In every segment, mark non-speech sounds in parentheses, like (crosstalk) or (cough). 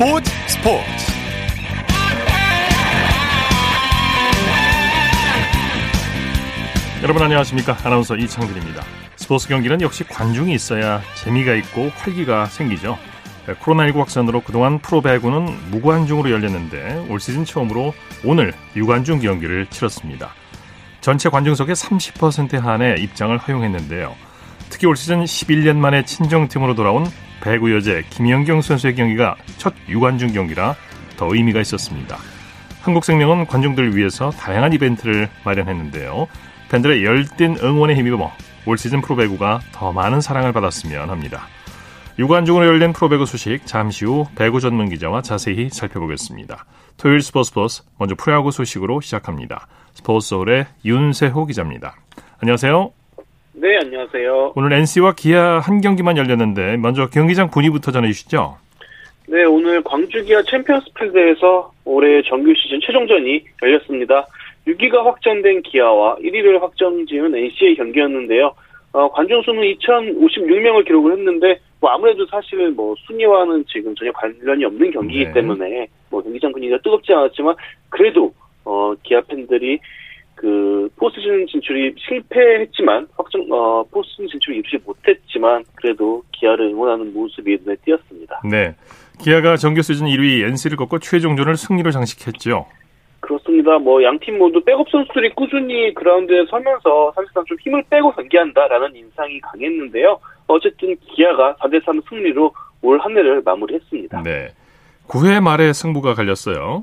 스포츠 스포츠. 여러분 안녕하십니까? 아나운서 이창진입니다. 스포츠 경기는 역시 관중이 있어야 재미가 있고 활기가 생기죠. 코로나19 확산으로 그동안 프로배구는 무관중으로 열렸는데 올 시즌 처음으로 오늘 유관중 경기를 치렀습니다. 전체 관중석의 30% 한의 입장을 허용했는데요. 특히 올 시즌 11년 만에 친정팀으로 돌아온 배구 여제 김연경 선수의 경기가 첫 유관중 경기라 더 의미가 있었습니다. 한국생명은 관중들을 위해서 다양한 이벤트를 마련했는데요. 팬들의 열띤 응원에 힘입어 올 시즌 프로배구가 더 많은 사랑을 받았으면 합니다. 유관중으로 열린 프로배구 소식 잠시 후 배구 전문 기자와 자세히 살펴보겠습니다. 토요일 스포츠 버스 먼저 프로야구 소식으로 시작합니다. 스포츠 서울의 윤세호 기자입니다. 안녕하세요. 네, 안녕하세요. 오늘 NC와 기아 한 경기만 열렸는데 먼저 경기장 분위기부터 전해주시죠. 네, 오늘 광주 기아 챔피언스 필드에서 올해 정규 시즌 최종전이 열렸습니다. 6위가 확정된 기아와 1위를 확정 지은 NC의 경기였는데요. 어, 관중 수는 2,056명을 기록을 했는데 뭐 아무래도 사실 뭐 순위와는 지금 전혀 관련이 없는 경기이기 네. 때문에 뭐 경기장 분위기가 뜨겁지 않았지만 그래도 어, 기아 팬들이 그 포스트시즌 진출이 실패했지만 확정 어 포스트시즌 진출 이루지 못했지만 그래도 기아를 응원하는 모습이 눈에 띄었습니다. 네, 기아가 정규 시즌 1위 NC를 꺾고 최종전을 승리로 장식했죠. 그렇습니다. 뭐 양 팀 모두 백업 선수들이 꾸준히 그라운드에 서면서 사실상 좀 힘을 빼고 경기한다라는 인상이 강했는데요. 어쨌든 기아가 4대3 승리로 올 한 해를 마무리했습니다. 네. 9회 말에 승부가 갈렸어요.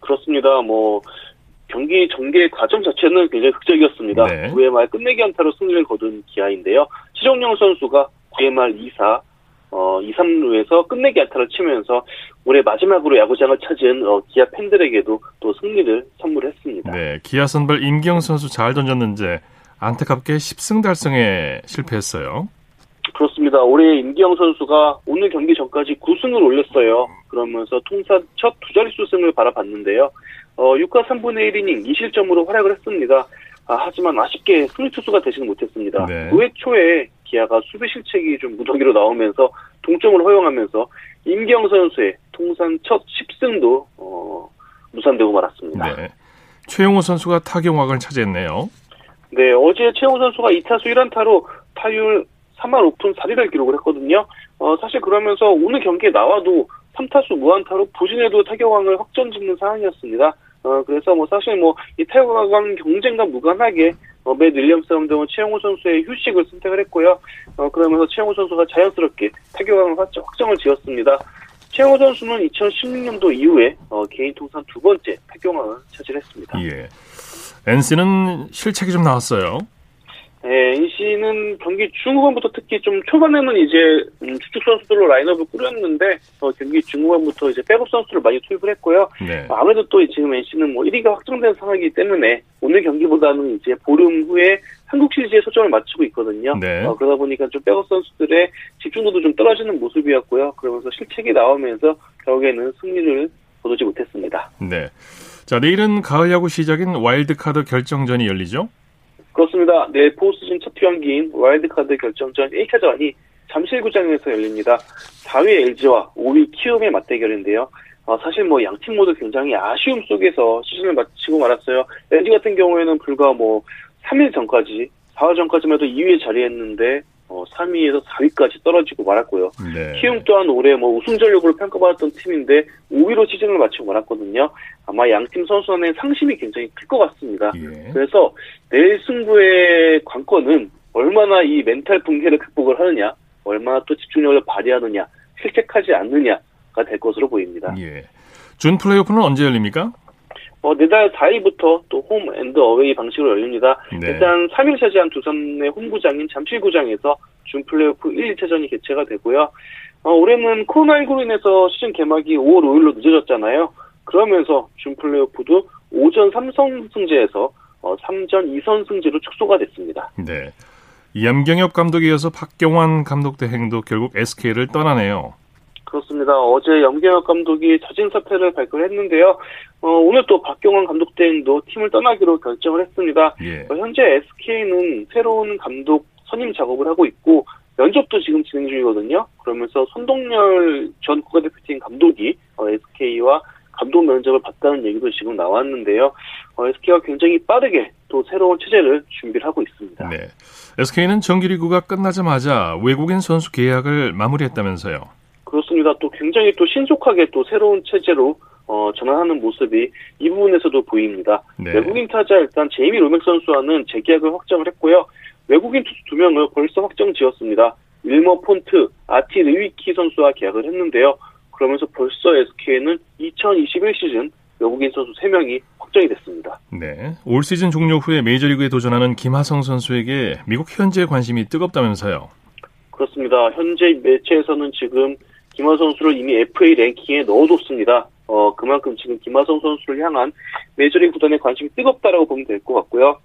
그렇습니다. 뭐 경기 전개 과정 자체는 굉장히 극적이었습니다. 네. 9회 말 끝내기 안타로 승리를 거둔 기아인데요. 최정용 선수가 9회 말 2사 어, 2, 3루에서 끝내기 안타를 치면서 올해 마지막으로 야구장을 찾은 어, 기아 팬들에게도 또 승리를 선물했습니다. 네, 기아 선발 임경 선수 잘 던졌는데 안타깝게 10승 달성에 실패했어요. 그렇습니다. 올해 임기영 선수가 오늘 경기 전까지 9승을 올렸어요. 그러면서 통산 첫 두 자릿수 승을 바라봤는데요. 어, 6과 3분의 1이닝 2실점으로 활약을 했습니다. 아, 하지만 아쉽게 승리 투수가 되지는 못했습니다. 네. 9회 초에 기아가 수비 실책이 좀 무더기로 나오면서 동점을 허용하면서 임경 선수의 통산 첫 10승도 어, 무산되고 말았습니다. 네. 최용호 선수가 타격왕을 차지했네요. 네, 어제 최용호 선수가 2타수 1안타로 타율 3할 5푼 4리를 기록을 했거든요. 어, 사실 그러면서 오늘 경기에 나와도 3타수 무안타로 부진해도 타격왕을 확정짓는 상황이었습니다. 어, 그래서 뭐 사실 뭐 이 타격왕 경쟁과 무관하게 어, 매 윌리엄스 감독은 최영호 선수의 휴식을 선택을 했고요. 어, 그러면서 최영호 선수가 자연스럽게 타격왕을 확정을 지었습니다. 최영호 선수는 2016년도 이후에 어, 개인 통산 두 번째 타격왕을 차지했습니다. 예. NC는 실책이 좀 나왔어요. 네, NC는 경기 중후반부터 특히 좀 초반에는 이제 음, 주축 선수들로 라인업을 꾸렸는데 어, 경기 중후반부터 이제 백업 선수를 많이 투입을 했고요. 네. 아무래도 또 지금 NC는 뭐 1위가 확정된 상황이기 때문에 오늘 경기보다는 이제 보름 후에 한국 시리즈에 초점을 맞추고 있거든요. 네. 어, 그러다 보니까 좀 백업 선수들의 집중도도 좀 떨어지는 모습이었고요. 그러면서 실책이 나오면서 결국에는 승리를 거두지 못했습니다. 네. 자, 내일은 가을 야구 시작인 와일드카드 결정전이 열리죠? 그렇습니다. 내일 포스즌 첫 경기인 와일드카드 결정전 1차전이 잠실구장에서 열립니다. 4위 LG와 5위 키움의 맞대결인데요. 어, 사실 뭐 양팀 모두 굉장히 아쉬움 속에서 시즌을 마치고 말았어요. LG 같은 경우에는 불과 뭐 3일 전까지 4월 전까지만 해도 2위에 자리했는데 어, 3위에서 4위까지 떨어지고 말았고요. 네. 키움 또한 올해 뭐 우승 전력으로 평가받았던 팀인데 5위로 시즌을 마치고 말았거든요. 아마 양팀 선수 간의 상심이 굉장히 클 것 같습니다. 예. 그래서 내일 승부의 관건은 얼마나 이 멘탈 붕괴를 극복을 하느냐, 얼마나 또 집중력을 발휘하느냐, 실책하지 않느냐가 될 것으로 보입니다. 예. 준 플레이오프는 언제 열립니까? 어, 내달 4일부터 또 홈 앤드 어웨이 방식으로 열립니다. 네. 일단 3위 차지한 두산의 홈구장인 잠실구장에서 준 플레이오프 1, 2차전이 개최가 되고요. 어, 올해는 코로나19로 인해서 시즌 개막이 5월 5일로 늦어졌잖아요. 그러면서 준 플레이오프도 오전 3선 승제에서 어, 3전 2선 승제로 축소가 됐습니다. 네. 염경엽 감독에 이어서 박경환 감독 대행도 결국 SK를 떠나네요. 그렇습니다. 어제 염경엽 감독이 자진 사퇴를 발표를 했는데요. 어, 오늘 또 박경환 감독 대행도 팀을 떠나기로 결정을 했습니다. 예. 어, 현재 SK는 새로운 감독 선임 작업을 하고 있고 면접도 지금 진행 중이거든요. 그러면서 손동열 전 국가대표팀 감독이 어, SK와 감독 면접을 봤다는 얘기도 지금 나왔는데요. 어, SK가 굉장히 빠르게 또 새로운 체제를 준비를 하고 있습니다. 네. SK는 정규리그가 끝나자마자 외국인 선수 계약을 마무리했다면서요. 그렇습니다. 또 굉장히 또 신속하게 또 새로운 체제로 어, 전환하는 모습이 이 부분에서도 보입니다. 네. 외국인 타자 일단 제이미 로맥 선수와는 재계약을 확정을 했고요. 외국인 투수 두 명을 벌써 확정 지었습니다. 일머 폰트, 아티 르위키 선수와 계약을 했는데요. 그러면서 벌써 SK는 2021 시즌 외국인 선수 3명이 확정이 됐습니다. 네. 올 시즌 종료 후에 메이저리그에 도전하는 김하성 선수에게 미국 현지의 관심이 뜨겁다면서요. 그렇습니다. 현재 매체에서는 지금 김하성 선수를 이미 FA 랭킹에 넣어뒀습니다. 어, 그만큼 지금 김하성 선수를 향한 메이저리그 구단의 관심이 뜨겁다라고 보면 될 것 같고요.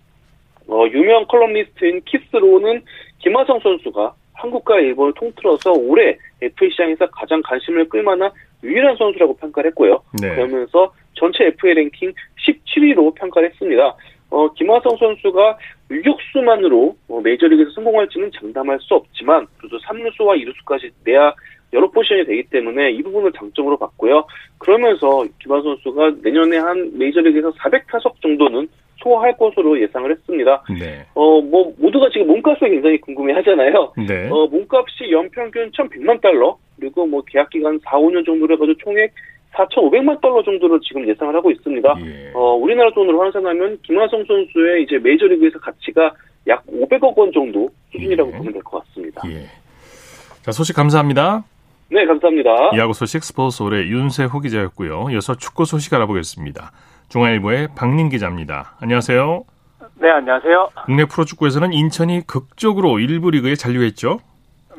어, 유명 칼럼니스트인 키스 로는 김하성 선수가 한국과 일본을 통틀어서 올해 FA 시장에서 가장 관심을 끌만한 유일한 선수라고 평가를 했고요. 네. 그러면서 전체 FA 랭킹 17위로 평가를 했습니다. 어, 김하성 선수가 유격수만으로 어, 메이저리그에서 성공할지는 장담할 수 없지만 그래도 3루수와 2루수까지 내야 여러 포지션이 되기 때문에 이 부분을 장점으로 봤고요. 그러면서 김하성 선수가 내년에 한 메이저리그에서 400타석 정도는 소화할 것으로 예상을 했습니다. 네. 어, 뭐, 모두가 지금 몸값을 굉장히 궁금해 하잖아요. 네. 어, 몸값이 연평균 1,100만 달러, 그리고 뭐 계약 기간 4, 5년 정도로 해가지고 총액 4,500만 달러 정도로 지금 예상을 하고 있습니다. 예. 어, 우리나라 돈으로 환산하면 김하성 선수의 이제 메이저리그에서 가치가 약 500억 원 정도 수준이라고 예. 보면 될 것 같습니다. 예. 자, 소식 감사합니다. 네, 감사합니다. 야구 소식 스포츠월드 윤세호 기자였고요. 이어서 축구 소식 알아보겠습니다. 중앙일보의 박린 기자입니다. 안녕하세요. 네, 안녕하세요. 국내 프로축구에서는 인천이 극적으로 1부 리그에 잔류했죠?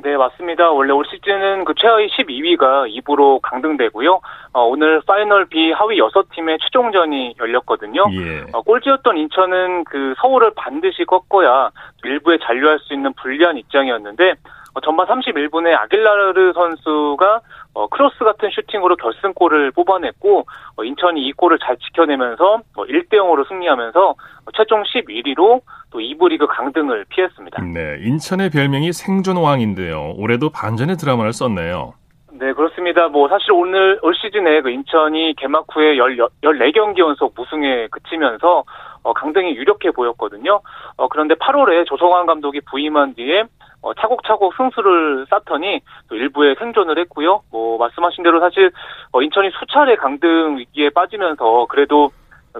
네, 맞습니다. 원래 올 시즌은 그 최하위 12위가 2부로 강등되고요. 어, 오늘 파이널 B 하위 6팀의 최종전이 열렸거든요. 예. 어, 꼴찌였던 인천은 그 서울을 반드시 꺾어야 1부에 잔류할 수 있는 불리한 입장이었는데 어, 전반 31분에 아길라르 선수가 어, 크로스 같은 슈팅으로 결승골을 뽑아냈고 어, 인천이 이 골을 잘 지켜내면서 어, 1대 0으로 승리하면서 최종 11위로 또 2부 리그 강등을 피했습니다. 네, 인천의 별명이 생존왕인데요. 올해도 반전의 드라마를 썼네요. 네, 그렇습니다. 뭐 사실 오늘 올 시즌에 그 인천이 개막 후에 14경기 연속 무승에 그치면서 어, 강등이 유력해 보였거든요. 어, 그런데 8월에 조성환 감독이 부임한 뒤에 어, 차곡차곡 승수를 쌓더니 또 일부에 생존을 했고요. 뭐 말씀하신 대로 사실 어, 인천이 수차례 강등 위기에 빠지면서 그래도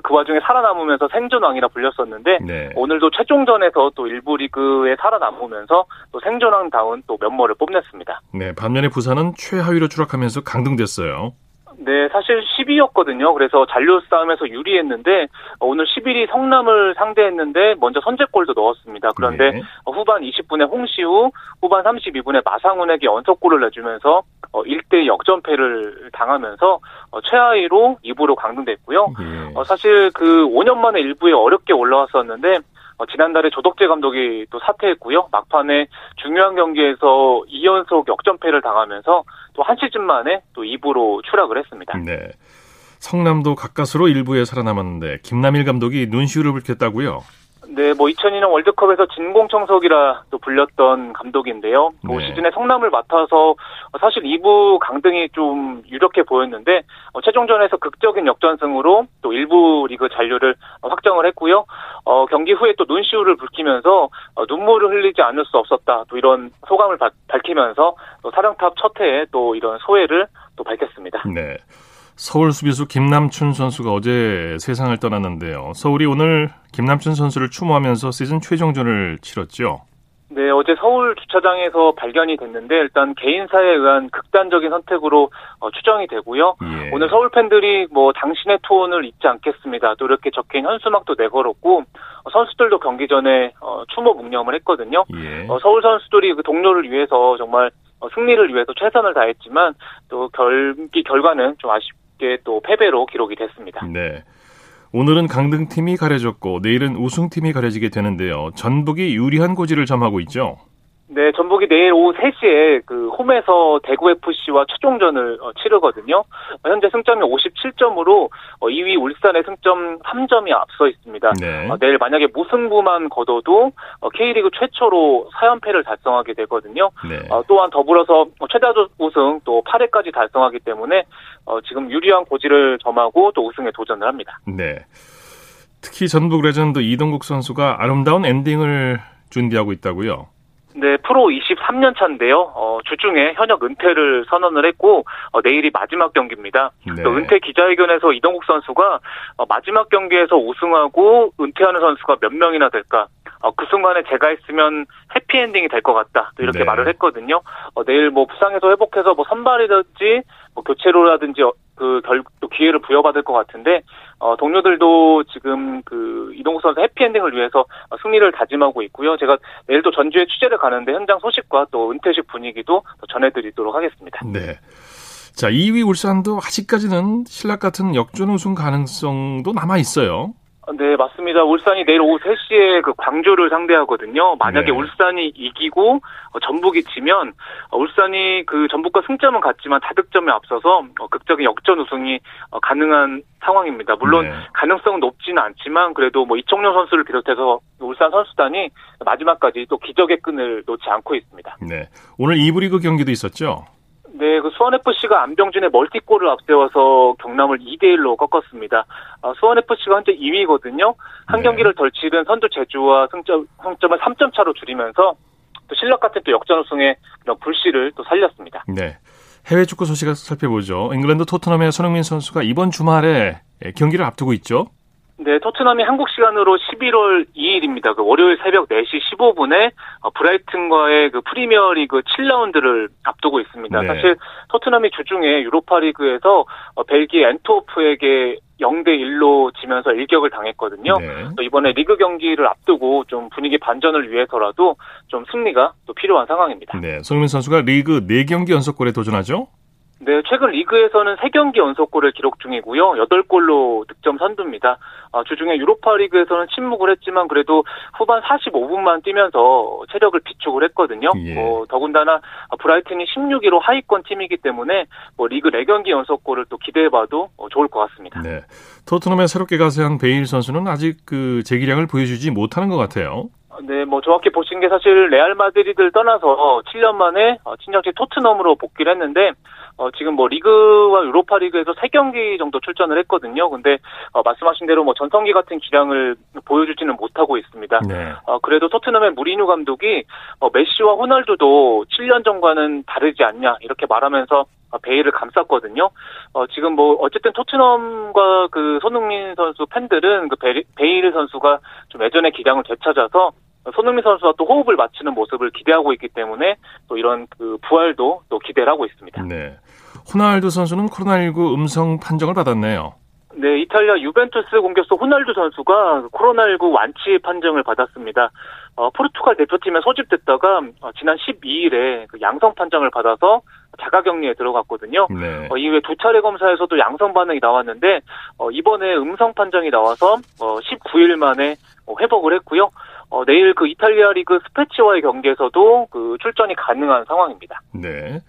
그 와중에 살아남으면서 생존왕이라 불렸었는데 네. 오늘도 최종전에서 또 일부 리그에 살아남으면서 또 생존왕다운 또 면모를 뽐냈습니다. 네, 반면에 부산은 최하위로 추락하면서 강등됐어요. 네, 사실 10위였거든요. 그래서 잔류 싸움에서 유리했는데 어, 오늘 11위 성남을 상대했는데 먼저 선제골도 넣었습니다. 그런데 네. 어, 후반 20분에 홍시우, 후반 32분에 마상훈에게 연속골을 내주면서 1대 어, 역전패를 당하면서 최하위로 2부로 강등됐고요. 네. 사실 그 5년 만에 1부에 어렵게 올라왔었는데 어, 지난달에 조덕재 감독이 또 사퇴했고요. 막판에 중요한 경기에서 2연속 역전패를 당하면서 또 한 시즌 만에 또 2부로 추락을 했습니다. 네. 성남도 가까스로 1부에 살아남았는데 김남일 감독이 눈시울을 붉혔다고요? 네, 뭐 2002년 월드컵에서 진공청소기라 또 불렸던 감독인데요. 뭐 네. 시즌에 성남을 맡아서 사실 2부 강등이 좀 유력해 보였는데 어, 최종전에서 극적인 역전승으로 또 1부 리그 잔류를 확정을 했고요. 어, 경기 후에 또 눈시울을 붉히면서 어, 눈물을 흘리지 않을 수 없었다. 또 이런 소감을 바, 밝히면서 또 사령탑 첫 해에 또 이런 소회를 또 밝혔습니다. 네. 서울 수비수 김남춘 선수가 어제 세상을 떠났는데요. 서울이 오늘 김남춘 선수를 추모하면서 시즌 최종전을 치렀죠. 네, 어제 서울 주차장에서 발견이 됐는데 일단 개인사에 의한 극단적인 선택으로 어, 추정이 되고요. 예. 오늘 서울 팬들이 뭐 당신의 투혼을 잊지 않겠습니다. 또 이렇게 적힌 현수막도 내걸었고 어, 선수들도 경기 전에 어, 추모 묵념을 했거든요. 예. 어, 서울 선수들이 그 동료를 위해서 정말 어, 승리를 위해서 최선을 다했지만 또 경기 결과는 좀 아쉽 아쉽게 또 패배로 기록이 됐습니다. 네. 오늘은 강등팀이 가려졌고 내일은 우승팀이 가려지게 되는데요. 전북이 유리한 고지를 점하고 있죠. 네, 전북이 내일 오후 3시에 그 홈에서 대구 FC와 최종전을 어, 치르거든요. 어, 현재 승점이 57점으로 어, 2위 울산의 승점 3점이 앞서 있습니다. 네. 어, 내일 만약에 무승부만 거둬도 어, K리그 최초로 4연패를 달성하게 되거든요. 네. 어, 또한 더불어서 최다 우승 또 8회까지 달성하기 때문에 지금 유리한 고지를 점하고 또 우승에 도전을 합니다. 네. 특히 전북 레전드 이동국 선수가 아름다운 엔딩을 준비하고 있다고요. 네, 프로 23년 차인데요. 어, 주중에 현역 은퇴를 선언을 했고 어, 내일이 마지막 경기입니다. 네. 또 은퇴 기자회견에서 이동국 선수가 어, 마지막 경기에서 우승하고 은퇴하는 선수가 몇 명이나 될까? 어, 그 순간에 제가 있으면 해피엔딩이 될 것 같다. 또 이렇게 네. 말을 했거든요. 어, 내일 뭐 부상에서 회복해서 뭐 선발이든지 뭐 교체로라든지 어, 그 결, 또 기회를 부여받을 것 같은데 어, 동료들도 지금 그 이동국 선수 해피엔딩을 위해서 승리를 다짐하고 있고요. 제가 내일 또 전주에 취재를 가는데 현장 소식과 또 은퇴식 분위기도 전해드리도록 하겠습니다. 네. 자, 2위 울산도 아직까지는 신락 같은 역전 우승 가능성도 남아 있어요. 네, 맞습니다. 울산이 내일 오후 3시에 그 광주를 상대하거든요. 만약에 네. 울산이 이기고 어, 전북이 지면 어, 울산이 그 전북과 승점은 같지만 다득점에 앞서서 어, 극적인 역전 우승이 가능한 상황입니다. 물론 네. 가능성은 높지는 않지만 그래도 뭐 이청용 선수를 비롯해서 울산 선수단이 마지막까지 또 기적의 끈을 놓지 않고 있습니다. 네. 오늘 2부 리그 경기도 있었죠? 네, 그 수원FC가 안병준의 멀티골을 앞세워서 경남을 2대 1로 꺾었습니다. 아, 수원FC가 현재 2위거든요. 한 네. 경기를 덜 치른 선두 제주와 승점, 승점을 3점 차로 줄이면서 또 실력 같은 또 역전 우승의 그런 불씨를 또 살렸습니다. 네. 해외 축구 소식을 살펴보죠. 잉글랜드 토트넘의 손흥민 선수가 이번 주말에 경기를 앞두고 있죠. 네, 토트넘이 한국 시간으로 11월 2일입니다. 그 월요일 새벽 4시 15분에 어, 브라이튼과의 그 프리미어리그 7라운드를 앞두고 있습니다. 네. 사실 토트넘이 주중에 유로파리그에서 어, 벨기에 엔토프에게 0대 1로 지면서 일격을 당했거든요. 네. 또 이번에 리그 경기를 앞두고 좀 분위기 반전을 위해서라도 좀 승리가 또 필요한 상황입니다. 네, 손흥민 선수가 리그 4경기 연속골에 도전하죠? 네, 최근 리그에서는 3경기 연속골을 기록 중이고요. 8골로 득점 선두입니다. 아, 주중에 유로파 리그에서는 침묵을 했지만 그래도 후반 45분만 뛰면서 체력을 비축을 했거든요. 예. 뭐, 더군다나 브라이튼이 16위로 하위권 팀이기 때문에 뭐 리그 4경기 연속골을 또 기대해봐도 어, 좋을 것 같습니다. 네. 토트넘에 새롭게 가세한 베일 선수는 아직 그 재기량을 보여주지 못하는 것 같아요. 네, 뭐 정확히 보신 게 사실 레알 마드리드를 떠나서 7년 만에 어, 친정팀 토트넘으로 복귀를 했는데 어, 지금 뭐 리그와 유로파 리그에서 3경기 정도 출전을 했거든요. 근데 어, 말씀하신 대로 뭐 전성기 같은 기량을 보여주지는 못하고 있습니다. 네. 어, 그래도 토트넘의 무리뉴 감독이 어, 메시와 호날두도 7년 전과는 다르지 않냐 이렇게 말하면서 어, 베일을 감쌌거든요. 어, 지금 뭐 어쨌든 토트넘과 그 손흥민 선수 팬들은 그 베일 선수가 좀 예전의 기량을 되찾아서 손흥민 선수와 또 호흡을 맞추는 모습을 기대하고 있기 때문에 또 이런 그 부활도 또 기대를 하고 있습니다. 네. 호날두 선수는 코로나19 음성 판정을 받았네요. 네, 이탈리아 유벤투스 공격수 호날두 선수가 코로나19 완치 판정을 받았습니다. 어, 포르투갈 대표팀에 소집됐다가 어, 지난 12일에 그 양성 판정을 받아서 자가격리에 들어갔거든요. 네. 어, 이후에 두 차례 검사에서도 양성 반응이 나왔는데 어, 이번에 음성 판정이 나와서 19일 어, 만에 어, 회복을 했고요. 어, 내일 그 이탈리아 리그 스페치와의 경기에서도 그 출전이 가능한 상황입니다. 네.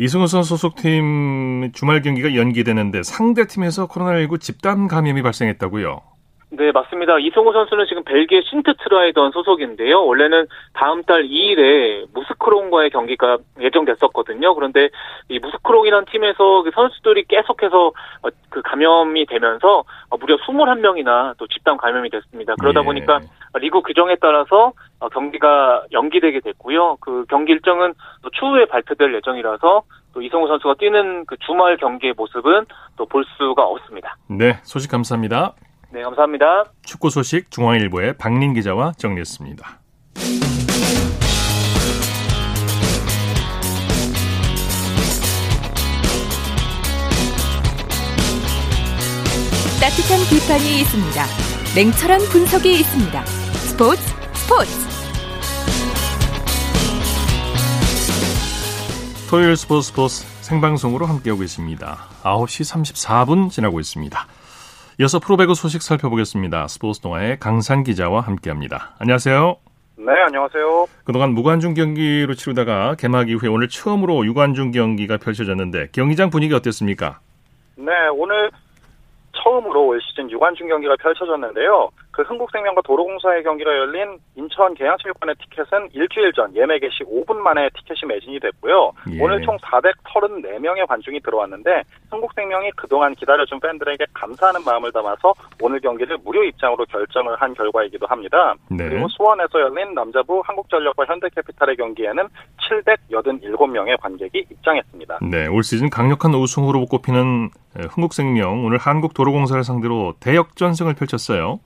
이승우 선수 소속팀 주말 경기가 연기되는데 상대 팀에서 코로나19 집단 감염이 발생했다고요? 네, 맞습니다. 이승우 선수는 지금 벨기에 신트트라이던 소속인데요. 원래는 다음 달 2일에 무스크롱과의 경기가 예정됐었거든요. 그런데 이 무스크롱이라는 팀에서 그 선수들이 계속해서 어, 그 감염이 되면서 어, 무려 21명이나 또 집단 감염이 됐습니다. 그러다 예. 보니까 리그 규정에 따라서 어, 경기가 연기되게 됐고요. 그 경기 일정은 또 추후에 발표될 예정이라서 또 이승우 선수가 뛰는 그 주말 경기의 모습은 또 볼 수가 없습니다. 네, 소식 감사합니다. 네, 감사합니다. 축구 소식 중앙일보의 박린 기자와 정리했습니다. 따뜻한 비판이 있습니다. 냉철한 분석이 있습니다. 스포츠 스포츠. 토요일 스포츠 스포츠 생방송으로 함께하고 있습니다. 9시 34분 지나고 있습니다. 이어서 프로배구 소식 살펴보겠습니다. 스포츠 동아의 강산 기자와 함께합니다. 안녕하세요. 네, 안녕하세요. 그동안 무관중 경기로 치르다가 개막 이후에 오늘 처음으로 유관중 경기가 펼쳐졌는데 경기장 분위기 어땠습니까? 네, 오늘 처음으로 올 시즌 유관중 경기가 펼쳐졌는데요. 그 흥국생명과 도로공사의 경기가 열린 인천 계양체육관의 티켓은 일주일 전 예매 개시 5분 만에 티켓이 매진이 됐고요. 예. 오늘 총 434명의 관중이 들어왔는데 흥국생명이 그동안 기다려준 팬들에게 감사하는 마음을 담아서 오늘 경기를 무료 입장으로 결정을 한 결과이기도 합니다. 네. 그리고 수원에서 열린 남자부 한국전력과 현대캐피탈의 경기에는 787명의 관객이 입장했습니다. 네, 올 시즌 강력한 우승 후로 꼽히는 흥국생명 오늘 한국도로공사를 상대로 대역전승을 펼쳤어요.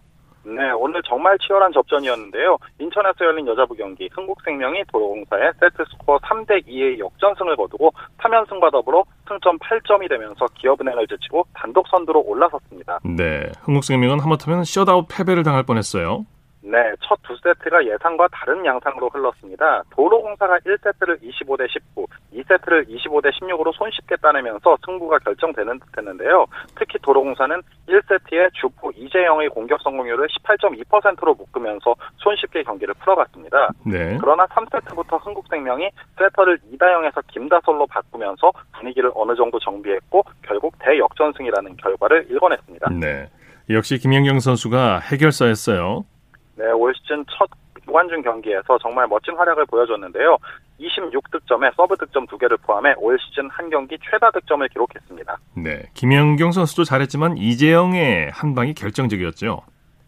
네, 오늘 정말 치열한 접전이었는데요. 인천에서 열린 여자부 경기 흥국생명이 도로공사의 세트 스코어 3대 2의 역전승을 거두고 3연승과 더불어 승점 8점이 되면서 기업은행을 제치고 단독 선두로 올라섰습니다. 네, 흥국생명은 하마터면 셧아웃 패배를 당할 뻔했어요. 네, 첫 두 세트가 예상과 다른 양상으로 흘렀습니다. 도로공사가 1세트를 25대 19, 2세트를 25대 16으로 손쉽게 따내면서 승부가 결정되는 듯 했는데요. 특히 도로공사는 1세트에 주포 이재영의 공격 성공률을 18.2%로 묶으면서 손쉽게 경기를 풀어갔습니다. 네. 그러나 3세트부터 흥국생명이 세터를 이다영에서 김다솔로 바꾸면서 분위기를 어느 정도 정비했고 결국 대역전승이라는 결과를 일궈냈습니다. 네. 역시 김연경 선수가 해결사였어요. 네, 올 시즌 첫 무관중 경기에서 정말 멋진 활약을 보여줬는데요. 26득점에 서브 득점 2개를 포함해 올 시즌 한 경기 최다 득점을 기록했습니다. 네. 김연경 선수도 잘했지만 이재영의 한 방이 결정적이었죠.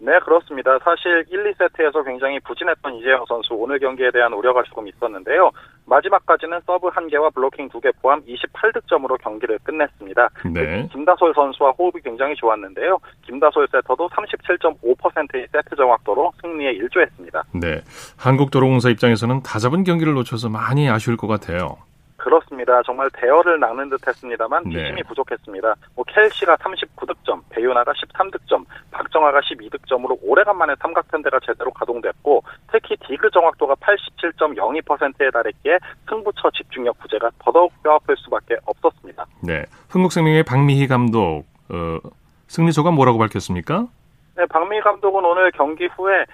네, 그렇습니다. 사실 1, 2세트에서 굉장히 부진했던 이재영 선수 오늘 경기에 대한 우려가 조금 있었는데요. 마지막까지는 서브 1개와 블로킹 2개 포함 28득점으로 경기를 끝냈습니다. 네. 김다솔 선수와 호흡이 굉장히 좋았는데요. 김다솔 세터도 37.5%의 세트 정확도로 승리에 일조했습니다. 네. 한국도로공사 입장에서는 다 잡은 경기를 놓쳐서 많이 아쉬울 것 같아요. 그렇습니다. 정말 대열을 낚는 듯 했습니다만 네. 비심이 부족했습니다. 뭐 켈시가 39득점, 배윤아가 13득점, 박정아가 12득점으로 오래간만에 삼각편대가 제대로 가동됐고 특히 디그 정확도가 87.02%에 달했기에 승부처 집중력 부재가 더더욱 뼈아플 수밖에 없었습니다. 네. 흥국생명의 박미희 감독 어, 승리 소감 뭐라고 밝혔습니까? 네, 박미 감독은 오늘 경기 후에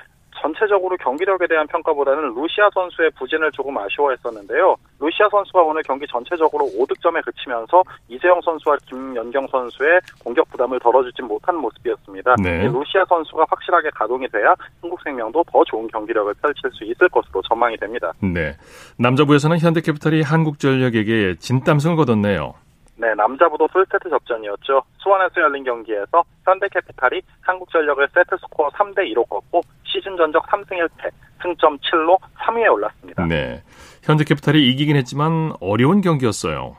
전체적으로 경기력에 대한 평가보다는 루시아 선수의 부진을 조금 아쉬워했었는데요. 루시아 선수가 오늘 경기 전체적으로 5득점에 그치면서 이재영 선수와 김연경 선수의 공격 부담을 덜어주지 못한 모습이었습니다. 네. 이 루시아 선수가 확실하게 가동이 돼야 한국생명도 더 좋은 경기력을 펼칠 수 있을 것으로 전망이 됩니다. 네. 남자부에서는 현대캐피탈이 한국전력에게 진땀승을 거뒀네요. 네, 남자부도 풀세트 접전이었죠. 수원에서 열린 경기에서 현대캐피탈이 한국전력을 세트스코어 3대2로 꺾고 시즌 전적 3승 1패, 승점 7로 3위에 올랐습니다. 네. 현대캐피탈이 이기긴 했지만 어려운 경기였어요.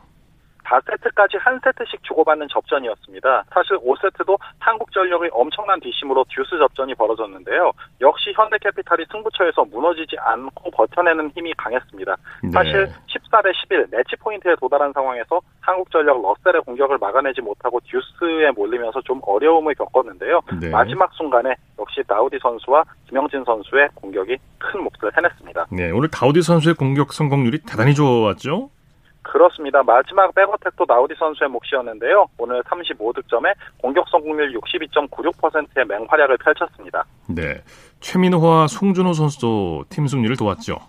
4세트까지 한 세트씩 주고받는 접전이었습니다. 사실 5세트도 한국전력의 엄청난 뒷심으로 듀스 접전이 벌어졌는데요. 역시 현대캐피탈이 승부처에서 무너지지 않고 버텨내는 힘이 강했습니다. 네. 사실 14대 11 매치 포인트에 도달한 상황에서 한국전력 러셀의 공격을 막아내지 못하고 듀스에 몰리면서 좀 어려움을 겪었는데요. 네. 마지막 순간에 역시 다우디 선수와 김영진 선수의 공격이 큰 몫을 해냈습니다. 네. 오늘 다우디 선수의 공격 성공률이 대단히 좋았죠? 그렇습니다. 마지막 백어택도 나우디 선수의 몫이었는데요. 오늘 35득점에 공격 성공률 62.96%의 맹활약을 펼쳤습니다. 네. 최민호와 송준호 선수도 팀 승리를 도왔죠.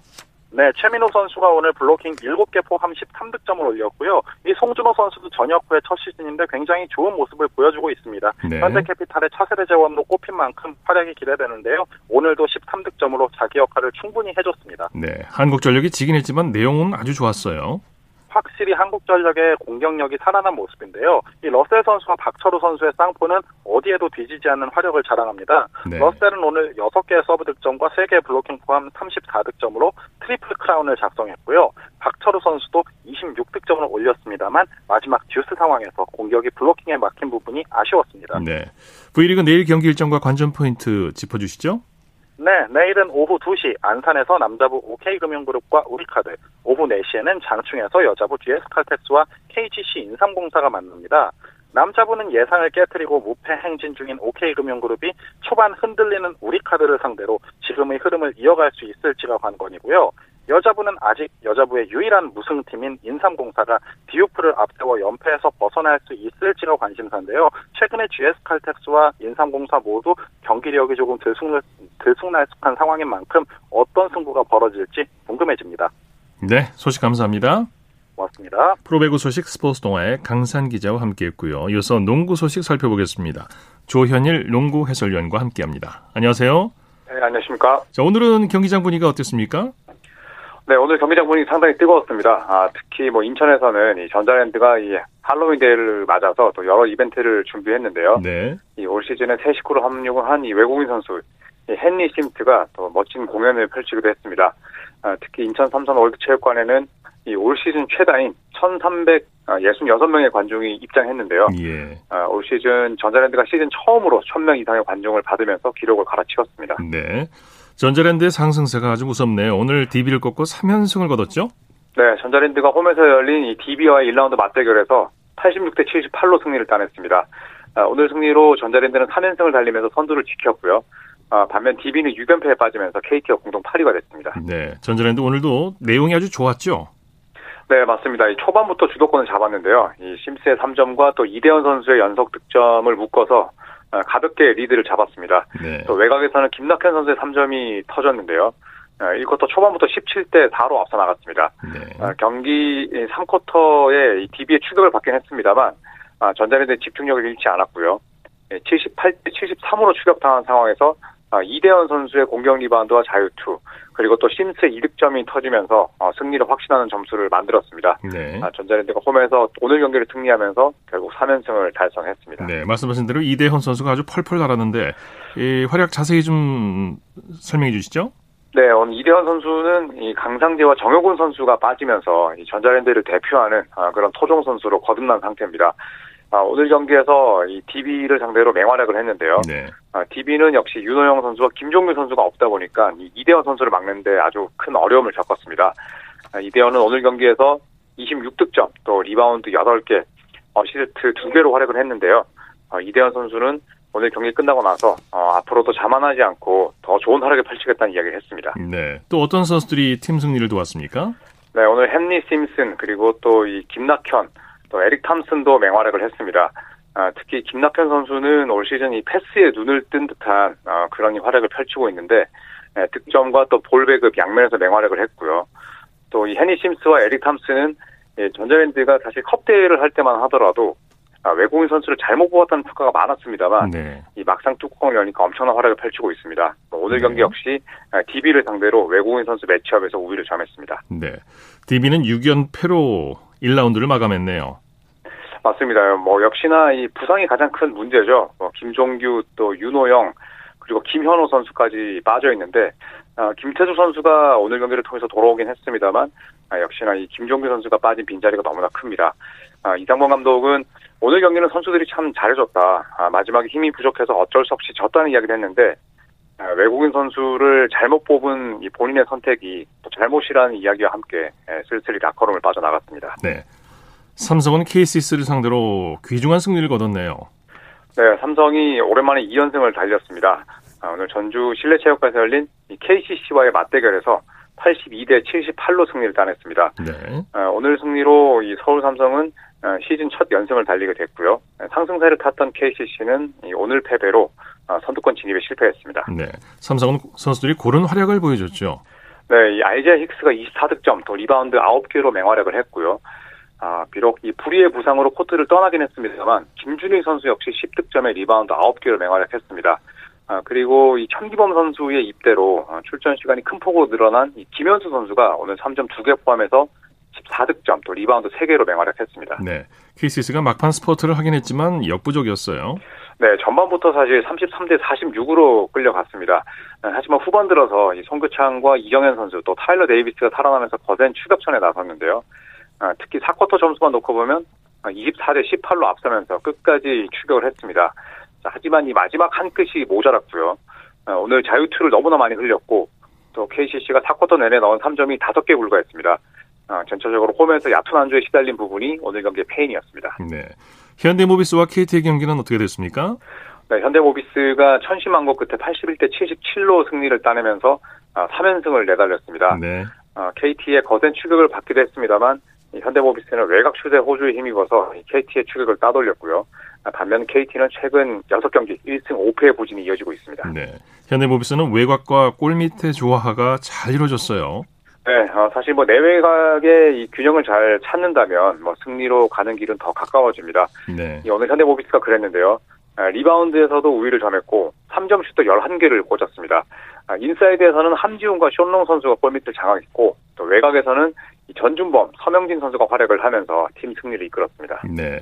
네, 최민호 선수가 오늘 블로킹 7개 포함 13득점을 올렸고요. 이 송준호 선수도 전역 후에 첫 시즌인데 굉장히 좋은 모습을 보여주고 있습니다. 네. 현대캐피탈의 차세대 재원으로 꼽힌 만큼 활약이 기대되는데요. 오늘도 13득점으로 자기 역할을 충분히 해줬습니다. 네. 한국전력이 지긴 했지만 내용은 아주 좋았어요. 확실히 한국전력의 공격력이 살아난 모습인데요. 이 러셀 선수와 박철우 선수의 쌍포는 어디에도 뒤지지 않는 화력을 자랑합니다. 네. 러셀은 오늘 6개의 서브 득점과 3개의 블로킹 포함 34득점으로 트리플 크라운을 작성했고요. 박철우 선수도 26득점을 올렸습니다만 마지막 듀스 상황에서 공격이 블로킹에 막힌 부분이 아쉬웠습니다. 네. V리그 내일 경기 일정과 관전 포인트 짚어주시죠. 네, 내일은 오후 2시 안산에서 남자부 OK금융그룹과 우리카드, 오후 4시에는 장충에서 여자부 GS칼텍스와 KGC 인삼공사가 만납니다. 남자부는 예상을 깨뜨리고 무패 행진 중인 OK금융그룹이 초반 흔들리는 우리카드를 상대로 지금의 흐름을 이어갈 수 있을지가 관건이고요. 여자부는 아직 여자부의 유일한 무승팀인 인삼공사가 디우프를 앞세워 연패에서 벗어날 수 있을지가 관심사인데요. 최근에 GS칼텍스와 인삼공사 모두 경기력이 조금 들쑥, 들쑥날쑥한 상황인 만큼 어떤 승부가 벌어질지 궁금해집니다. 네, 소식 감사합니다. 고맙습니다. 프로배구 소식 스포츠 동아의 강산 기자와 함께했고요. 이어서 농구 소식 살펴보겠습니다. 조현일 농구 해설위원과 함께합니다. 안녕하세요. 네, 안녕하십니까. 자, 오늘은 경기장 분위기가 어땠습니까? 네, 오늘 경기장 분위기 상당히 뜨거웠습니다. 아, 특히 뭐 인천에서는 이 전자랜드가 이 할로윈 데이를 맞아서 또 여러 이벤트를 준비했는데요. 네. 이 올 시즌에 새 식구로 합류한 한 이 외국인 선수 이 헨리 심트가 또 멋진 공연을 펼치기도 했습니다. 아, 특히 인천 삼선 월드체육관에는 이 올 시즌 최다인 1,366명의 관중이 입장했는데요. 예. 아, 올 시즌 전자랜드가 시즌 처음으로 1,000명 이상의 관중을 받으면서 기록을 갈아치웠습니다. 네. 전자랜드의 상승세가 아주 무섭네요. 오늘 DB를 꺾고 3연승을 거뒀죠? 네, 전자랜드가 홈에서 열린 이 DB와의 1라운드 맞대결에서 86대 78로 승리를 따냈습니다. 아, 오늘 승리로 전자랜드는 3연승을 달리면서 선두를 지켰고요. 아, 반면 DB는 6연패에 빠지면서 KT와 공동 8위가 됐습니다. 네. 전자랜드 오늘도 내용이 아주 좋았죠? 네, 맞습니다. 이 초반부터 주도권을 잡았는데요. 이 심스의 3점과 또 이대현 선수의 연속 득점을 묶어서 아, 가볍게 리드를 잡았습니다. 네. 또 외곽에서는 김낙현 선수의 3점이 터졌는데요. 1쿼터 초반부터 17대 4로 앞서 나갔습니다. 네. 아, 경기 3쿼터에 DB의 추격을 받긴 했습니다만 아, 전자랜드의 집중력을 잃지 않았고요. 78대 73으로 추격당한 상황에서 아, 이대현 선수의 공격 리바운드와 자유투 그리고 또 심스의 이득점이 터지면서 어, 승리를 확신하는 점수를 만들었습니다. 네. 아, 전자랜드가 홈에서 오늘 경기를 승리하면서 결국 3연승을 달성했습니다. 네, 말씀하신 대로 이대헌 선수가 아주 펄펄 날았는데 이 활약 자세히 좀 설명해 주시죠. 네, 오늘 이대헌 선수는 이 강상재와 정효근 선수가 빠지면서 이 전자랜드를 대표하는 아, 그런 토종 선수로 거듭난 상태입니다. 아, 오늘 경기에서 이 DB를 상대로 맹활약을 했는데요. 네. 아, DB는 역시 윤호영 선수와 김종규 선수가 없다 보니까 이 이대헌 선수를 막는데 아주 큰 어려움을 겪었습니다. 아, 이대헌은 오늘 경기에서 26득점, 또 리바운드 8개, 어시스트 2개로 활약을 했는데요. 어, 이대헌 선수는 오늘 경기 끝나고 나서 어, 앞으로도 자만하지 않고 더 좋은 활약을 펼치겠다는 이야기를 했습니다. 네. 또 어떤 선수들이 팀 승리를 도왔습니까? 네, 오늘 헨리 심스 그리고 또 이 김낙현, 또 에릭 톰슨도 맹활약을 했습니다. 아, 특히 김낙현 선수는 올 시즌 이 패스에 눈을 뜬 듯한 어, 그런 활약을 펼치고 있는데 네, 득점과 또 볼배급 양면에서 맹활약을 했고요. 또이 헨리 심스와 에릭 탐슨은 예, 전자랜드가 사실 컵 대회를 할 때만 하더라도 아, 외국인 선수를 잘못 뽑았다는 평가가 많았습니다만 네. 이 막상 뚜껑을 여니까 엄청난 활약을 펼치고 있습니다. 뭐 오늘 네. 경기 역시 아, DB를 상대로 외국인 선수 매치업에서 우위를 점했습니다. 네. DB는 6연패로 1라운드를 마감했네요. 맞습니다. 뭐 역시나 이 부상이 가장 큰 문제죠. 뭐 김종규 또 윤호영 그리고 김현호 선수까지 빠져 있는데 아, 김태수 선수가 오늘 경기를 통해서 돌아오긴 했습니다만 아, 역시나 이 김종규 선수가 빠진 빈자리가 너무나 큽니다. 아, 이상범 감독은 오늘 경기는 선수들이 참 잘해줬다. 아, 마지막에 힘이 부족해서 어쩔 수 없이 졌다는 이야기를 했는데 아, 외국인 선수를 잘못 뽑은 이 본인의 선택이 또 잘못이라는 이야기와 함께 예, 슬슬 라커룸을 빠져나갔습니다. 네. 삼성은 KCS를 상대로 귀중한 승리를 거뒀네요. 네, 삼성이 오랜만에 2연승을 달렸습니다. 아, 오늘 전주 실내체육관에서 열린 이 KCC와의 맞대결에서 82대 78로 승리를 따냈습니다. 네. 아, 오늘 승리로 이 서울 삼성은 아, 시즌 첫 연승을 달리게 됐고요. 아, 상승세를 탔던 KCC는 이 오늘 패배로 아, 선두권 진입에 실패했습니다. 네. 삼성은 선수들이 고른 활약을 보여줬죠. 네, 이 아이제아 힉스가 24득점, 또 리바운드 9개로 맹활약을 했고요. 아, 비록 이 불의의 부상으로 코트를 떠나긴 했습니다만 김준일 선수 역시 10득점에 리바운드 9개로 맹활약했습니다. 아, 그리고 이 천기범 선수의 입대로 어, 출전 시간이 큰 폭으로 늘어난 이 김현수 선수가 오늘 3점 2개 포함해서 14득점, 또 리바운드 3개로 맹활약했습니다. 네. KCC가 막판 스퍼트를 하긴 했지만 역부족이었어요. 네, 전반부터 사실 33대 46으로 끌려갔습니다. 네, 하지만 후반 들어서 이 송교창과 이정현 선수 또 타일러 데이비스가 살아나면서 거센 추격전에 나섰는데요. 아, 특히 4쿼터 점수만 놓고 보면 24대 18로 앞서면서 끝까지 추격을 했습니다. 자, 하지만 이 마지막 한 끗이 모자랐고요. 아, 오늘 자유투를 너무나 많이 흘렸고 또 KCC가 4쿼터 내내 넣은 3점이 5개 불과했습니다. 아, 전체적으로 홈에서 얕은 안주에 시달린 부분이 오늘 경기의 페인이었습니다. 네. 현대모비스와 KT의 경기는 어떻게 됐습니까? 네, 현대모비스가 천심한 것 끝에 81대 77로 승리를 따내면서 아, 3연승을 내달렸습니다. 네. 아, KT의 거센 추격을 받기도 했습니다만 이 현대모비스는 외곽 슛에 호주에 힘입어서 이 KT의 추격을 따돌렸고요. 반면 KT는 최근 6경기 1승 5패의 부진이 이어지고 있습니다. 네. 현대모비스는 외곽과 골밑의 조화가 잘 이루어졌어요. 네, 어, 사실 뭐 내외곽의 이 균형을 잘 찾는다면 뭐 승리로 가는 길은 더 가까워집니다. 네. 오늘 현대모비스가 그랬는데요. 아, 리바운드에서도 우위를 점했고 3점 슛도 11개를 꽂았습니다. 아, 인사이드에서는 함지훈과 숀 롱 선수가 골밑을 장악했고 또 외곽에서는 전준범, 서명진 선수가 활약을 하면서 팀 승리를 이끌었습니다. 네.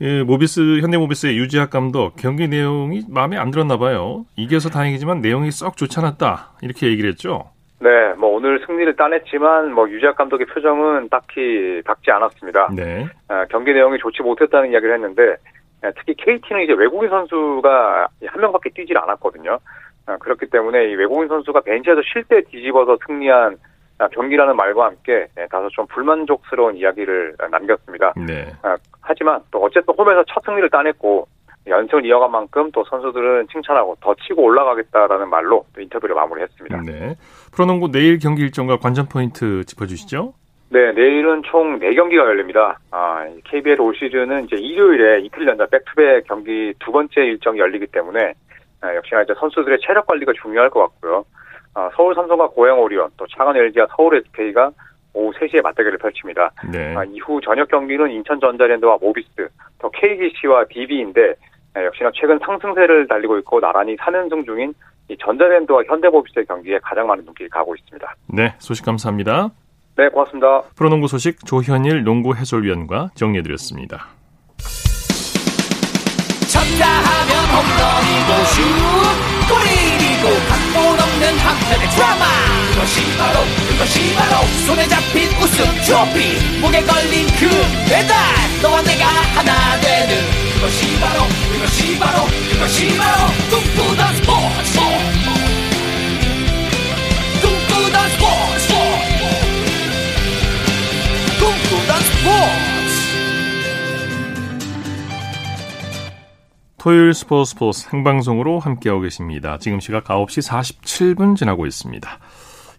예, 모비스 현대모비스의 유지학 감독 경기 내용이 마음에 안 들었나 봐요. 이겨서 다행이지만 내용이 썩 좋지 않았다 이렇게 얘기를 했죠. 네, 뭐 오늘 승리를 따냈지만 뭐 유지학 감독의 표정은 딱히 밝지 않았습니다. 네. 아, 경기 내용이 좋지 못했다는 이야기를 했는데 아, 특히 KT는 이제 외국인 선수가 한 명밖에 뛰질 않았거든요. 아, 그렇기 때문에 이 외국인 선수가 벤치에서 쉴 때 뒤집어서 승리한 아, 경기라는 말과 함께 예, 다소 좀 불만족스러운 이야기를 남겼습니다. 네. 하지만 또 어쨌든 홈에서 첫 승리를 따냈고 연승을 이어간 만큼 또 선수들은 칭찬하고 더 치고 올라가겠다라는 말로 또 인터뷰를 마무리했습니다. 네. 프로농구 내일 경기 일정과 관전 포인트 짚어주시죠. 네, 내일은 총 4경기가 열립니다. 아, KBL 올 시즌은 이제 일요일에 이틀 연전 back-to-back 경기 두 번째 일정이 열리기 때문에 아, 역시나 이제 선수들의 체력 관리가 중요할 것 같고요. 아, 서울 삼성과 고양 오리온, 또 창원 LG와 서울 SK가 오후 3시에 맞대결을 펼칩니다. 네. 아, 이후 저녁 경기는 인천 전자랜드와 모비스, 또 KGC와 DB인데 아, 역시나 최근 상승세를 달리고 있고 나란히 3연승 중인 이 전자랜드와 현대모비스의 경기에 가장 많은 눈길이 가고 있습니다. 네. 소식 감사합니다. 네, 고맙습니다. 프로농구 소식 조현일 농구 해설위원과 정리해드렸습니다. 쳤다 하면 홈런이고 슛 골이고 각본 없는 한편의 드라마 그것이 바로 그것이 바로 손에 잡힌 우승 트로피 목에 걸린 그 배달 너와 내가 하나 되는 그것이 바로 그것이 바로 그것이 바로 꿈꾸던 스포츠 꿈꾸던 스포츠 꿈꾸던 스포츠 토요일 스포츠 스포츠 생방송으로 함께하고 계십니다. 지금 시각 9시 47분 지나고 있습니다.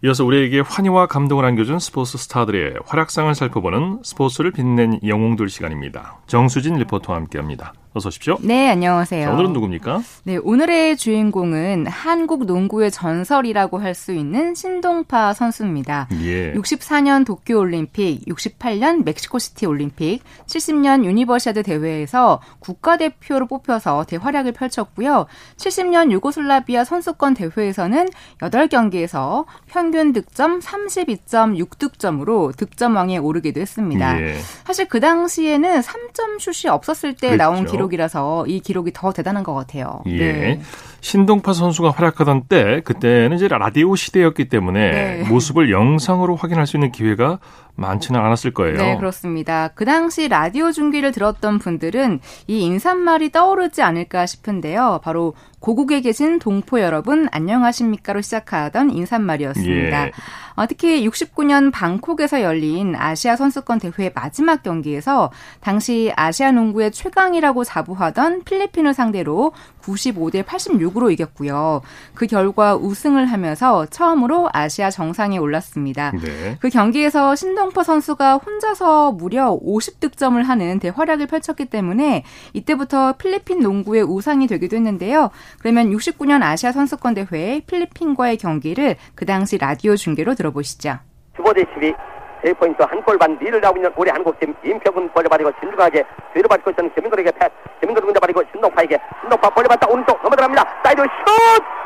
이어서 우리에게 환희와 감동을 안겨준 스포츠 스타들의 활약상을 살펴보는 스포츠를 빛낸 영웅들 시간입니다. 정수진 리포터와 함께합니다. 어서 오십시오. 네, 안녕하세요. 자, 오늘은 누굽니까? 네, 오늘의 주인공은 한국 농구의 전설이라고 할 수 있는 신동파 선수입니다. 예. 64년 도쿄 올림픽, 68년 멕시코시티 올림픽, 70년 유니버시아드 대회에서 국가대표로 뽑혀서 대활약을 펼쳤고요. 70년 유고슬라비아 선수권 대회에서는 8경기에서 평균 득점 32.6득점으로 득점왕에 오르기도 했습니다. 예. 사실 그 당시에는 3점 슛이 없었을 때 그랬죠. 나온 기록 이라서 이 기록이 더 대단한 것 같아요. 예. 네. 신동파 선수가 활약하던 때 그때는 이제 라디오 시대였기 때문에 네. 모습을 영상으로 확인할 수 있는 기회가 많지는 않았을 거예요. 네, 그렇습니다. 그 당시 라디오 중계를 들었던 분들은 이 인사말이 떠오르지 않을까 싶은데요. 바로 고국에 계신 동포 여러분 안녕하십니까로 시작하던 인사말이었습니다. 예. 어, 특히 69년 방콕에서 열린 아시아 선수권 대회 마지막 경기에서 당시 아시아 농구의 최강이라고 자부하던 필리핀을 상대로 95대 86으로 이겼고요. 그 결과 우승을 하면서 처음으로 아시아 정상에 올랐습니다. 네. 그 경기에서 신동포 선수가 혼자서 무려 50득점을 하는 대활약을 펼쳤기 때문에 이때부터 필리핀 농구의 우상이 되기도 했는데요. 그러면 69년 아시아 선수권 대회 필리핀과의 경기를 그 당시 라디오 중계로 들어보시죠. 15대 12 3포인트 한 골 반 리드를 하고 있는 우리 한국팀 이인표 군 벌려버리고 진중하게 뒤로 받고 있는 김인건에게 패스. 김인건 군자 버리고 신동파에게 신동파 벌려봤다 오른쪽 넘어들어갑니다. 사이드 슛!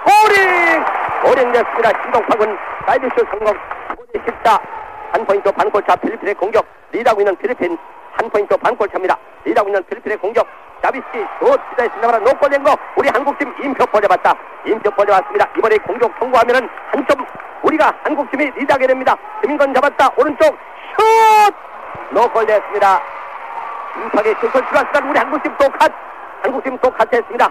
골인 골인 됐습니다. 신동파군 사이드 슛 성공. 15대 14한 포인트 반골차 필리핀의 공격. 리드하고 있는 필리핀 한 포인트 반골 차입니다. 리드하고 있는 필리핀의 공격. 자비스키 슛 시도했습니다만 노골 된거 우리 한국팀 임표 벌려봤다. 임표 벌려봤습니다. 이번에 공격 성공하면은 한 점 우리가 한국팀이 리드하게 됩니다. 김인건 잡았다. 오른쪽 슛! 노골 됐습니다. 임파게 슛을 들어왔습니다 우리 한국팀 또컷 한국팀 또 카트했습니다.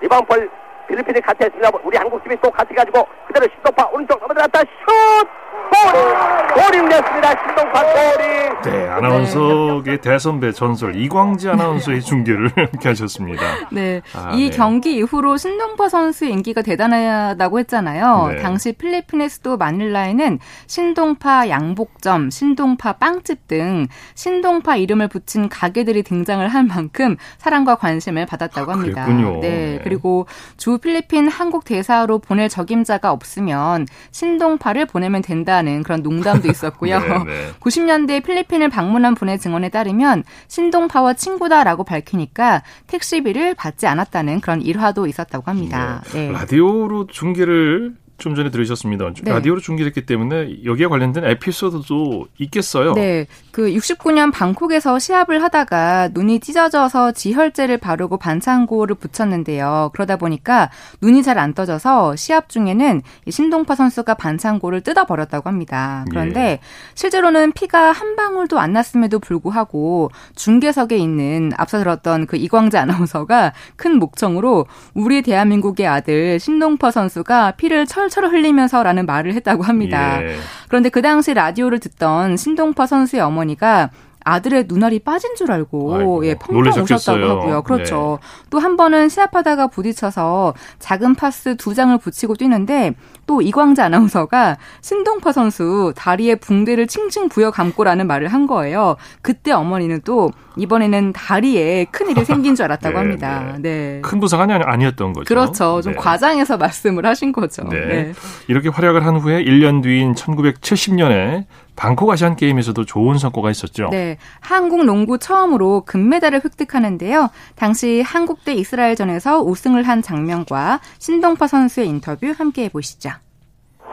리바운 볼 필리핀이 카트했습니다. 우리 한국팀이 또 카트 가지고 그대로 시도파 오른쪽 넘어들었다. 슛 골이 골이 됐습니다. 신동파 골이. 네, 아나운서의 대선배 전설 이광지 아나운서의 중계를 (laughs) 함께 하셨습니다. 네, 아, 이 네. 경기 이후로 신동파 선수의 인기가 대단하다고 했잖아요. 네. 당시 필리핀의 수도 마닐라에는 신동파 양복점, 신동파 빵집 등 신동파 이름을 붙인 가게들이 등장을 할 만큼 사랑과 관심을 받았다고 아, 합니다. 그랬군요. 네, 네. 그리고 주 필리핀 한국 대사로 보낼 적임자가 없으면 신동파를 보내면 된다 는 그런 농담도 (laughs) 있었고요. 네, 네. 90년대 필리핀을 방문한 분의 증언에 따르면 신동파와 친구다라고 밝히니까 택시비를 받지 않았다는 그런 일화도 있었다고 합니다. 네. 라디오로 중계를 좀 전에 들으셨습니다. 네. 라디오로 중계했기 때문에 여기에 관련된 에피소드도 있겠어요. 네, 그 69년 방콕에서 시합을 하다가 눈이 찢어져서 지혈제를 바르고 반창고를 붙였는데요. 그러다 보니까 눈이 잘 안 떠져서 시합 중에는 이 신동파 선수가 반창고를 뜯어버렸다고 합니다. 그런데 예. 실제로는 피가 한 방울도 안 났음에도 불구하고 중계석에 있는 앞서 들었던 그 이광재 아나운서가 큰 목청으로 우리 대한민국의 아들 신동파 선수가 피를 철철 흘리면서라는 말을 했다고 합니다. 예. 그런데 그 당시 라디오를 듣던 신동파 선수의 어머니가 아들의 눈알이 빠진 줄 알고 아이고, 예 펑펑 놀라셨겠어요. 우셨다고 하고요. 그렇죠. 또한 번은 시합하다가 부딪혀서 작은 파스 두 장을 붙이고 뛰는데 또 이광재 아나운서가 신동파 선수 다리에 붕대를 칭칭 부여 감고라는 말을 한 거예요. 그때 어머니는 또 이번에는 다리에 큰 일이 생긴 줄 알았다고 (laughs) 네, 합니다. 네. 큰 부상은 아니- 아니었던 거죠. 그렇죠. 좀 네. 과장해서 말씀을 하신 거죠. 네. 네. 이렇게 활약을 한 후에 1년 뒤인 1970년에 방콕 아시안 게임에서도 좋은 성과가 있었죠. 네, 한국 농구 처음으로 금메달을 획득하는데요. 당시 한국 대 이스라엘전에서 우승을 한 장면과 신동파 선수의 인터뷰 함께 해 보시죠.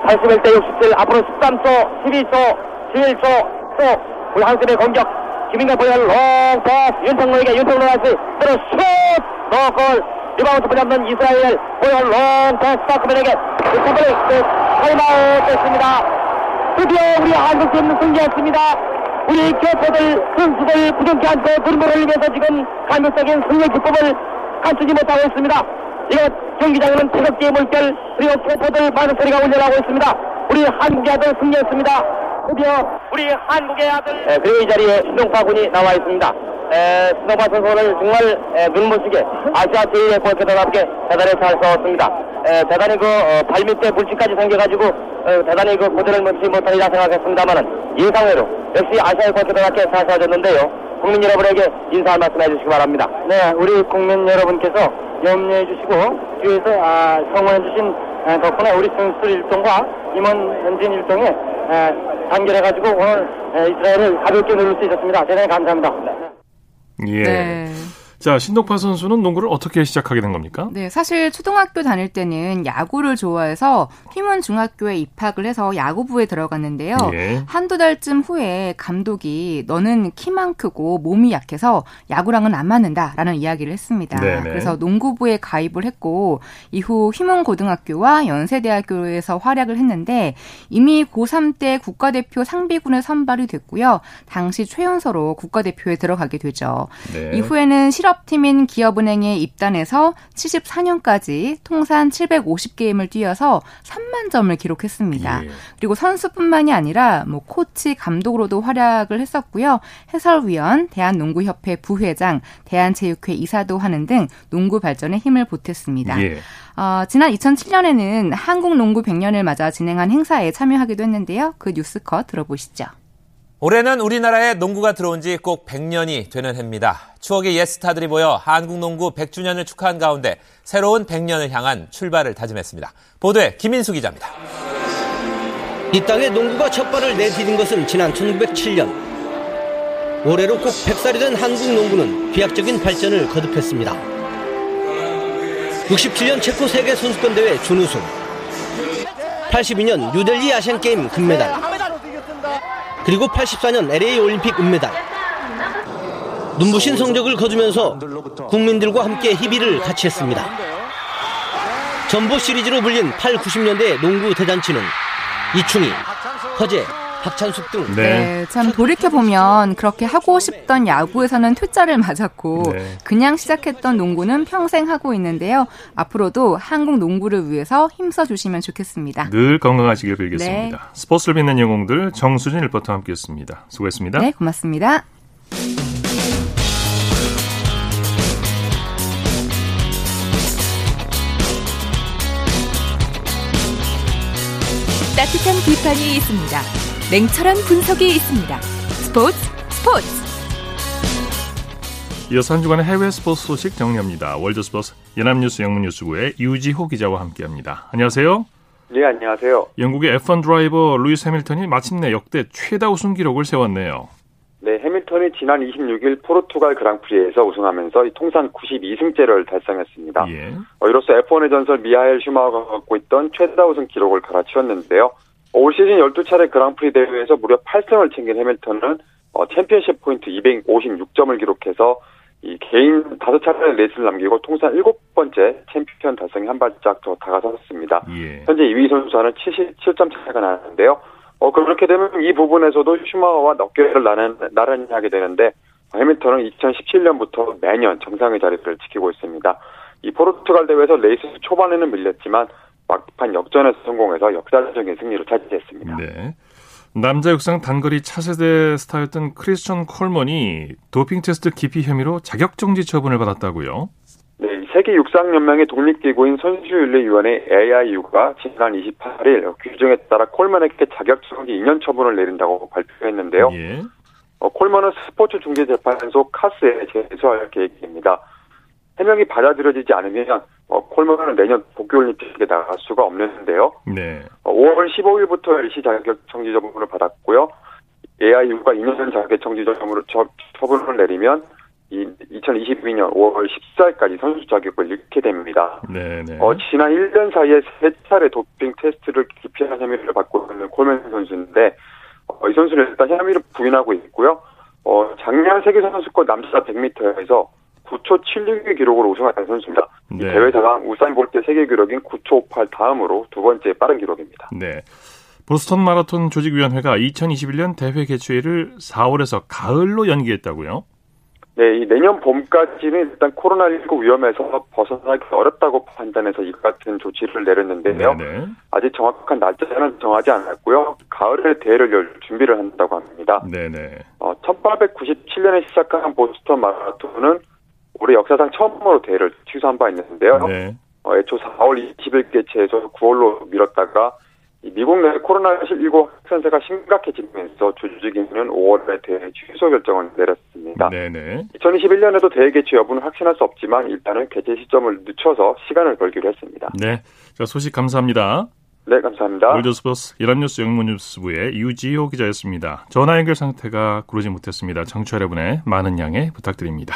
81대 67 앞으로 13초 12초 11초 또 한국의 공격. 김인건 보이는 롱패스. 윤창로에게 윤창로 다시 때려 슛! 노골. 리바운드 잡는 이스라엘. 보이는 롱패스. 스타크맨에게 스타크맨 타임아웃 됐습니다. 드디어 우리 한국팀 승리했습니다. 우리 교포들 선수들 부둥켜안고 눈물 흘리면서 지금 감격적인 승리 기쁨을 감추지 못하고 있습니다 이거 경기장에는 태극기의 물결 그리고 교포들 많은 소리가 울려나고 있습니다. 우리 한국의 아들 승리했습니다. 드디어 우리 한국의 아들 그리고 이 자리에 신동파 군이 나와 있습니다. 에, 신동파 선수는 정말 에, 눈부시게 아시아 제1의 골키퍼답게 대단히 잘 싸웠습니다. 에, 대단히 그 어, 발밑에 물집까지 생겨가지고 어, 대단히 그 고대를 멈추지 못하리라 생각했습니다만은 예상외로 역시 아시아의 골키퍼답게 잘 싸워줬는데요. 국민 여러분에게 인사 한 말씀 해주시기 바랍니다. 네, 우리 국민 여러분께서 염려해 주시고 뒤에서 아, 성원해 주신 아, 덕분에 우리 선수들 일동과 임원 현진 일동에 아, 단결해 가지고 오늘 아, 이스라엘을 가볍게 누를 수 있었습니다. 대단히 감사합니다. 예. 네. 자, 신동파 선수는 농구를 어떻게 시작하게 된 겁니까? 네, 사실 초등학교 다닐 때는 야구를 좋아해서 휘문 중학교에 입학을 해서 야구부에 들어갔는데요. 예. 한두 달쯤 후에 감독이 너는 키만 크고 몸이 약해서 야구랑은 안 맞는다라는 이야기를 했습니다. 네네. 그래서 농구부에 가입을 했고 이후 휘문 고등학교와 연세대학교에서 활약을 했는데 이미 고3 때 국가대표 상비군에 선발이 됐고요. 당시 최연소로 국가대표에 들어가게 되죠. 네. 이후에는 실 업팀인 기업은행에 입단해서 74년까지 통산 750게임을 뛰어서 3만 점을 기록했습니다. 예. 그리고 선수뿐만이 아니라 뭐 코치, 감독으로도 활약을 했었고요. 해설위원, 대한농구협회 부회장, 대한체육회 이사도 하는 등 농구 발전에 힘을 보탰습니다. 예. 어, 지난 2007년에는 한국 농구 100년을 맞아 진행한 행사에 참여하기도 했는데요. 그 뉴스컷 들어보시죠. 올해는 우리나라에 농구가 들어온 지 꼭 100년이 되는 해입니다. 추억의 옛 스타들이 모여 한국 농구 100주년을 축하한 가운데 새로운 100년을 향한 출발을 다짐했습니다. 보도에 김인수 기자입니다. 이 땅에 농구가 첫 발을 내디딘 것은 지난 1907년. 올해로 꼭 100살이 된 한국 농구는飛躍적인 발전을 거듭했습니다. 67년 체코 세계 선수권 대회 준우승. 82년 뉴델리 아시안 게임 금메달. 그리고 84년 LA 올림픽 은메달. 눈부신 성적을 거두면서 국민들과 함께 희비를 같이 했습니다. 전보 시리즈로 불린 8, 90년대 농구 대잔치는 이충희, 허재, 박찬숙 등 네. 네, 참 돌이켜 보면 그렇게 하고 싶던 야구에서는 퇴짜를 맞았고 네. 그냥 시작했던 농구는 평생 하고 있는데요. 앞으로도 한국 농구를 위해서 힘써 주시면 좋겠습니다. 늘 건강하시길 빌겠습니다. 네. 스포츠를 빛낸 영웅들 정수진 리포터와 함께했습니다. 수고했습니다. 네, 고맙습니다. 따뜻한 비판이 있습니다. 냉철한 분석이 있습니다. 스포츠 스포츠 이어서 한 주간의 해외 스포츠 소식 정리합니다. 월드스포츠 연합뉴스 영문뉴스부의 유지호 기자와 함께합니다. 안녕하세요. 네, 안녕하세요. 영국의 F1 드라이버 루이스 해밀턴이 마침내 역대 최다 우승 기록을 세웠네요. 네, 해밀턴이 지난 26일 포르투갈 그랑프리에서 우승하면서 통산 92승째를 달성했습니다. 예. 어, 이로써 F1의 전설 미하엘 슈마허가 갖고 있던 최다 우승 기록을 갈아치웠는데요. 올 시즌 12차례 그랑프리 대회에서 무려 8승을 챙긴 해밀턴은 어, 챔피언십 포인트 256점을 기록해서 이제 5차례 레이스를 남기고 통산 7번째 챔피언 달성에 한 발짝 더 다가섰습니다. 예. 현재 2위 선수와는 77점 차이가 나는데요. 어, 그렇게 되면 이 부분에서도 슈마허와 어깨를 나란, 나란히 하게 되는데, 해밀턴은 2017년부터 매년 정상의 자리를 지키고 있습니다. 이 포르투갈 대회에서 레이스 초반에는 밀렸지만, 막판 역전에 성공해서 역사적인 승리를 차지했습니다. 네. 남자 육상 단거리 차세대 스타였던 크리스천 콜먼이 도핑 테스트 기피 혐의로 자격정지 처분을 받았다고요? 세계 육상연맹의 독립기구인 선수윤리위원회 AIU가 지난 28일 규정에 따라 콜먼에게 자격정지 2년 처분을 내린다고 발표했는데요. 예. 어, 콜먼은 스포츠 중재 재판소 카스에 제소할 계획입니다. 해명이 받아들여지지 않으면 어, 콜먼은 내년 도쿄올림픽에 나갈 수가 없는데요. 네. 어, 5월 15일부터 일시 자격 정지 처분을 받았고요. AIU가 2년 자격 정지 처분을 내리면 이 2022년 5월 14일까지 선수 자격을 잃게 됩니다. 네네. 어, 지난 1년 사이에 세 차례 도핑 테스트를 기피한 혐의를 받고 있는 콜맨 선수인데 어, 이 선수는 일단 혐의를 부인하고 있고요. 어, 작년 세계 선수권 남자 100m에서 9초 76의 기록으로 우승한 선수입니다. 네. 대회 자강 우사인 볼트 세계 기록인 9초 58 다음으로 두 번째 빠른 기록입니다. 네. 보스턴 마라톤 조직위원회가 2021년 대회 개최일을 4월에서 가을로 연기했다고요? 네, 이 내년 봄까지는 일단 코로나19 위험에서 벗어나기 어렵다고 판단해서 이 같은 조치를 내렸는데요. 네네. 아직 정확한 날짜는 정하지 않았고요. 가을에 대회를 열 준비를 한다고 합니다. 네네. 어, 1897년에 시작한 보스턴 마라톤은 올해 역사상 처음으로 대회를 취소한 바 있는데요. 네. 어, 애초 4월 20일 개최해서 9월로 미뤘다가 미국 내 코로나19 확산세가 심각해지면서 조직위는 5월에 대해 취소 결정을 내렸습니다. 네네. 2021년에도 대회 개최 여부는 확신할 수 없지만 일단은 개최 시점을 늦춰서 시간을 걸기로 했습니다. 네, 자 소식 감사합니다. 네, 감사합니다. 월드스포스 이란뉴스 영문뉴스부의 유지호 기자였습니다. 전화 연결 상태가 구르지 못했습니다. 청취 자 여러분의 많은 양해 부탁드립니다.